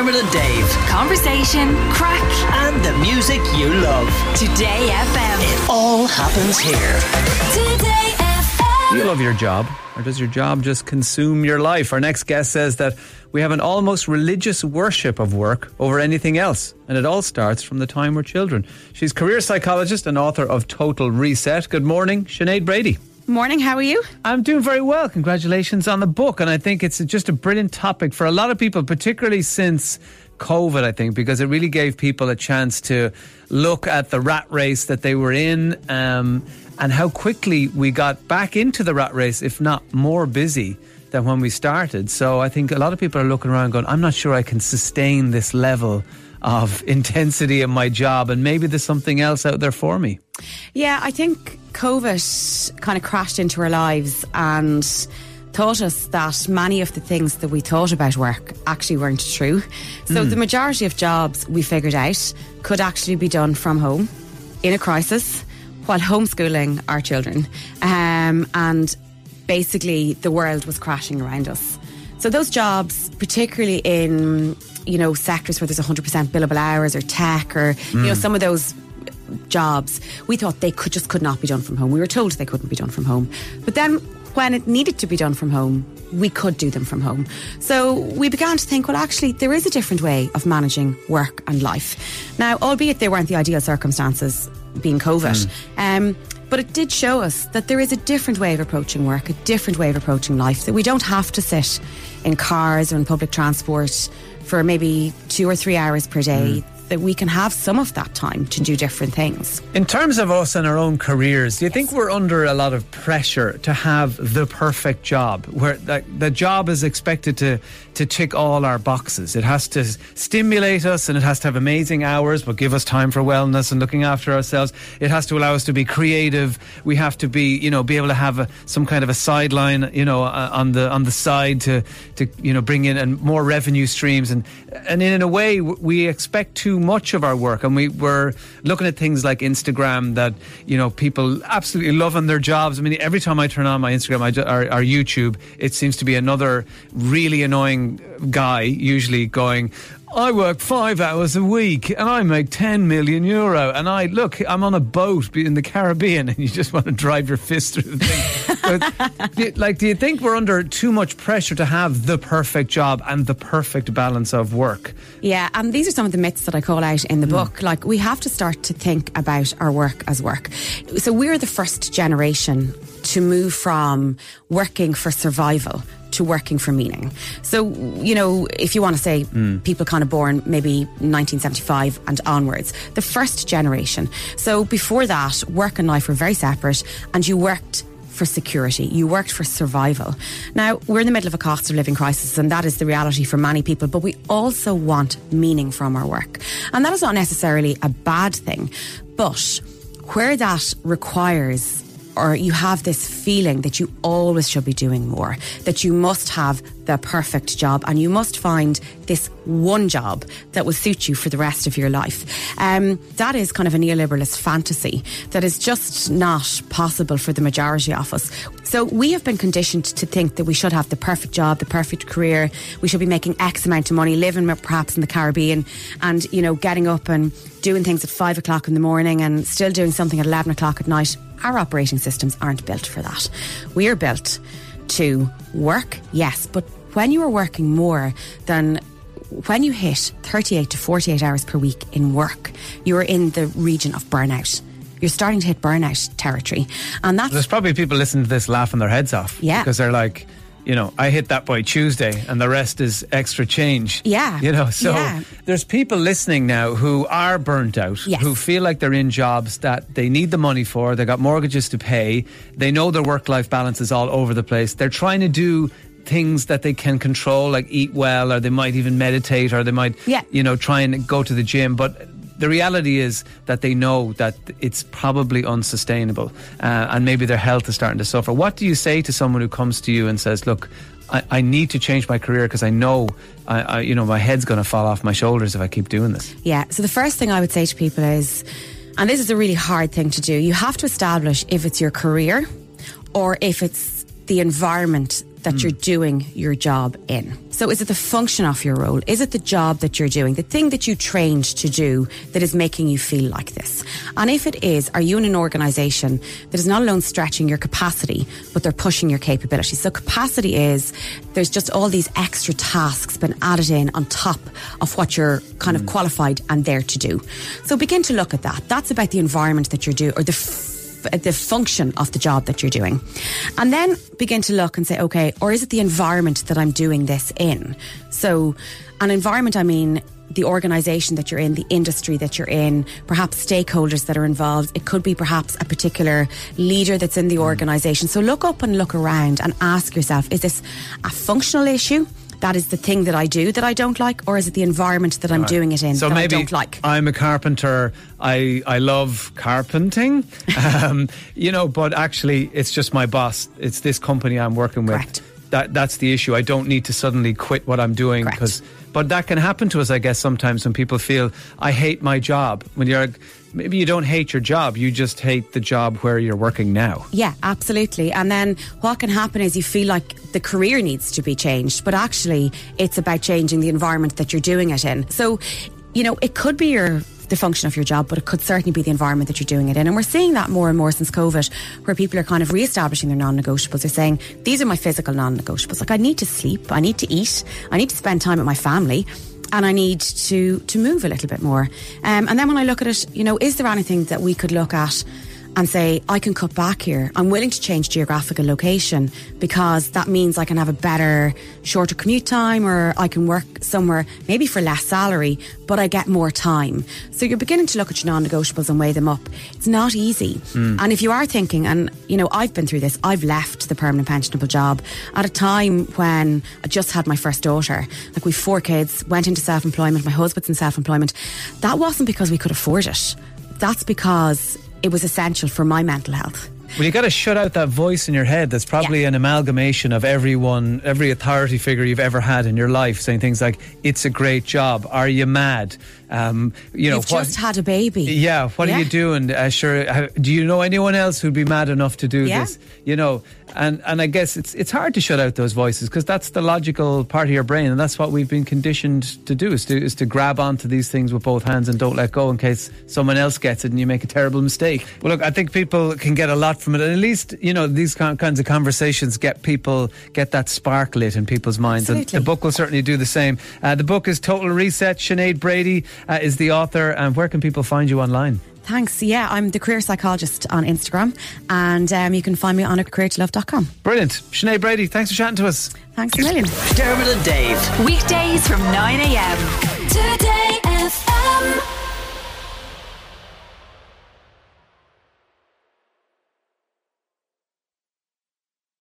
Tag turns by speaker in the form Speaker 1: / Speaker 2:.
Speaker 1: Dermot and Dave.
Speaker 2: Conversation, craic,
Speaker 1: And the music you love.
Speaker 2: Today FM.
Speaker 1: It all happens here.
Speaker 2: Today FM.
Speaker 3: Do you love your job, or does your job just consume your life? Our next guest says that we have an almost religious worship of work over anything else, and it all starts from the time we're children. She's career psychologist and author of Total Reset. Good morning, Sinead Brady.
Speaker 4: Morning, how are you?
Speaker 3: I'm doing very well. Congratulations on the book. And I think it's just a brilliant topic for a lot of people, particularly since COVID, I think, because it really gave people a chance to look at the rat race that they were in um, and how quickly we got back into the rat race, if not more busy than when we started. So I think a lot of people are looking around going, I'm not sure I can sustain this level of intensity in my job, and maybe there's something else out there for me.
Speaker 4: Yeah, I think COVID kind of crashed into our lives and taught us that many of the things that we thought about work actually weren't true. So the majority of jobs we figured out could actually be done from home in a crisis while homeschooling our children. Um, and basically the world was crashing around us. So those jobs, particularly in you know sectors where there's 100% billable hours or tech or you know some of those jobs, we thought they could just could not be done from home. We were told they couldn't be done from home. But then when it needed to be done from home, we could do them from home. So we began to think, well, actually, there is a different way of managing work and life. Now, albeit they weren't the ideal circumstances, being COVID, um, but it did show us that there is a different way of approaching work, a different way of approaching life, that we don't have to sit in cars or in public transport for maybe two or three hours per day. That we can have some of that time to do different things.
Speaker 3: In terms of us and our own careers, do you think we're under a lot of pressure to have the perfect job, where the, the job is expected to to tick all our boxes? It has to stimulate us, and it has to have amazing hours, but give us time for wellness and looking after ourselves. It has to allow us to be creative. We have to be, you know, be able to have a, some kind of a sideline, you know, uh, on the on the side to to you know bring in and more revenue streams, and and in a way we expect too much of our work, and we were looking at things like Instagram that you know people absolutely loving their jobs. I mean, every time I turn on my Instagram I, or, or YouTube, it seems to be another really annoying guy, usually going. I work five hours a week and I make 10 million euro. And I look, I'm on a boat in the Caribbean and you just want to drive your fist through the thing. Do like, do you think we're under too much pressure to have the perfect job and the perfect balance of work?
Speaker 4: Yeah, and these are some of the myths that I call out in the hmm. book. Like, we have to start to think about our work as work. So, we're the first generation to move from working for survival to working for meaning. So, you know, if you want to say hmm. people kind of born maybe 1975 and onwards, the first generation. So, before that, work and life were very separate, and you worked for security. You worked for survival. Now, we're in the middle of a cost of living crisis, and that is the reality for many people, but we also want meaning from our work. And that is not necessarily a bad thing, but where that requires or you have this feeling that you always should be doing more, that you must have the perfect job and you must find this one job that will suit you for the rest of your life. Um, that is kind of a neoliberalist fantasy that is just not possible for the majority of us. So we have been conditioned to think that we should have the perfect job, the perfect career, we should be making X amount of money, living perhaps in the Caribbean and, you know, getting up and doing things at five o'clock in the morning and still doing something at 11 o'clock at night. Our operating systems aren't built for that. We are built to work, yes, but when you are working more than when you hit 38 to 48 hours per week in work, you are in the region of burnout. You're starting to hit burnout territory. And that's
Speaker 3: There's probably people listening to this laughing their heads off.
Speaker 4: Yeah.
Speaker 3: Because they're like, you know, I hit that by Tuesday and the rest is extra change.
Speaker 4: Yeah.
Speaker 3: You know, so
Speaker 4: Yeah.
Speaker 3: there's people listening now who are burnt out,
Speaker 4: Yes.
Speaker 3: who feel like they're in jobs that they need the money for, they got mortgages to pay, they know their work life balance is all over the place. They're trying to do things that they can control, like eat well, or they might even meditate, or they might,
Speaker 4: Yeah.
Speaker 3: you know, try and go to the gym. But the reality is that they know that it's probably unsustainable uh, and maybe their health is starting to suffer. What do you say to someone who comes to you and says, look, I, I need to change my career because I know, I, I, you know, my head's going to fall off my shoulders if I keep doing this.
Speaker 4: Yeah. So the first thing I would say to people is, and this is a really hard thing to do, you have to establish if it's your career or if it's the environment that you're doing your job in. So is it the function of your role? Is it the job that you're doing? The thing that you trained to do that is making you feel like this? And if it is, are you in an organisation that is not alone stretching your capacity, but they're pushing your capabilities? So capacity is there's just all these extra tasks been added in on top of what you're kind of mm. qualified and there to do. So begin to look at that. That's about the environment that you're doing or the Uh, the function of the job that you're doing. And then begin to look and say, okay, or is it the environment that I'm doing this in? So, an environment, I mean, the organisation that you're in, the industry that you're in, perhaps stakeholders that are involved. It could be perhaps a particular leader that's in the mm. organisation. So look up and look around and ask yourself, is this a functional issue? That is the thing that I do that I don't like, or is it the environment that I'm doing it in
Speaker 3: So
Speaker 4: that
Speaker 3: maybe
Speaker 4: I don't like?
Speaker 3: I'm a carpenter. I I love carpenting, um, you know. But actually, it's just my boss. It's this company I'm working with.
Speaker 4: Correct.
Speaker 3: That that's the issue. I don't need to suddenly quit what I'm doing because. But that can happen to us, I guess, sometimes when people feel I hate my job. When you're maybe you don't hate your job, you just hate the job where you're working now.
Speaker 4: Yeah, absolutely. And then what can happen is you feel like the career needs to be changed, but actually it's about changing the environment that you're doing it in. So, you know, it could be your the function of your job, but it could certainly be the environment that you're doing it in. And we're seeing that more and more since COVID, where people are kind of re-establishing their non-negotiables. They're saying, these are my physical non-negotiables. Like I need to sleep, I need to eat, I need to spend time with my family. And I need to to move a little bit more. Um, and then when I look at it, you know, is there anything that we could look at and say, I can cut back here. I'm willing to change geographical location because that means I can have a better, shorter commute time or I can work somewhere maybe for less salary, but I get more time. So you're beginning to look at your non negotiables and weigh them up. It's not easy. Hmm. And if you are thinking, and you know, I've been through this, I've left the permanent pensionable job at a time when I just had my first daughter. Like we've four kids, went into self employment, my husband's in self employment. That wasn't because we could afford it. That's because it was essential for my mental health.
Speaker 3: Well, you got to shut out that voice in your head that's probably
Speaker 4: Yeah.
Speaker 3: an amalgamation of everyone, every authority figure you've ever had in your life saying things like, it's a great job. Are you mad? Um, you know,
Speaker 4: You've
Speaker 3: what,
Speaker 4: just had a baby.
Speaker 3: yeah, what are you doing? Uh, sure. uh, Do you know anyone else who'd be mad enough to do
Speaker 4: Yeah.
Speaker 3: this? You know, and, and I guess it's it's hard to shut out those voices because that's the logical part of your brain, and that's what we've been conditioned to do is to is to grab onto these things with both hands and don't let go in case someone else gets it and you make a terrible mistake. Well, look, I think people can get a lot from it, and at least you know these kinds of conversations get people get that spark lit in people's minds, and the book will certainly do the same. Uh, the book is Total Reset. Sinead Brady uh, is the author, and where can people find you online?
Speaker 4: Thanks. Yeah, I'm the career psychologist on Instagram, and um, you can find me on a careertolove.com.
Speaker 3: Brilliant. Sinead Brady, thanks for chatting to us.
Speaker 4: Thanks a million.
Speaker 1: Dermot and Dave.
Speaker 2: Weekdays from 9 a.m. Today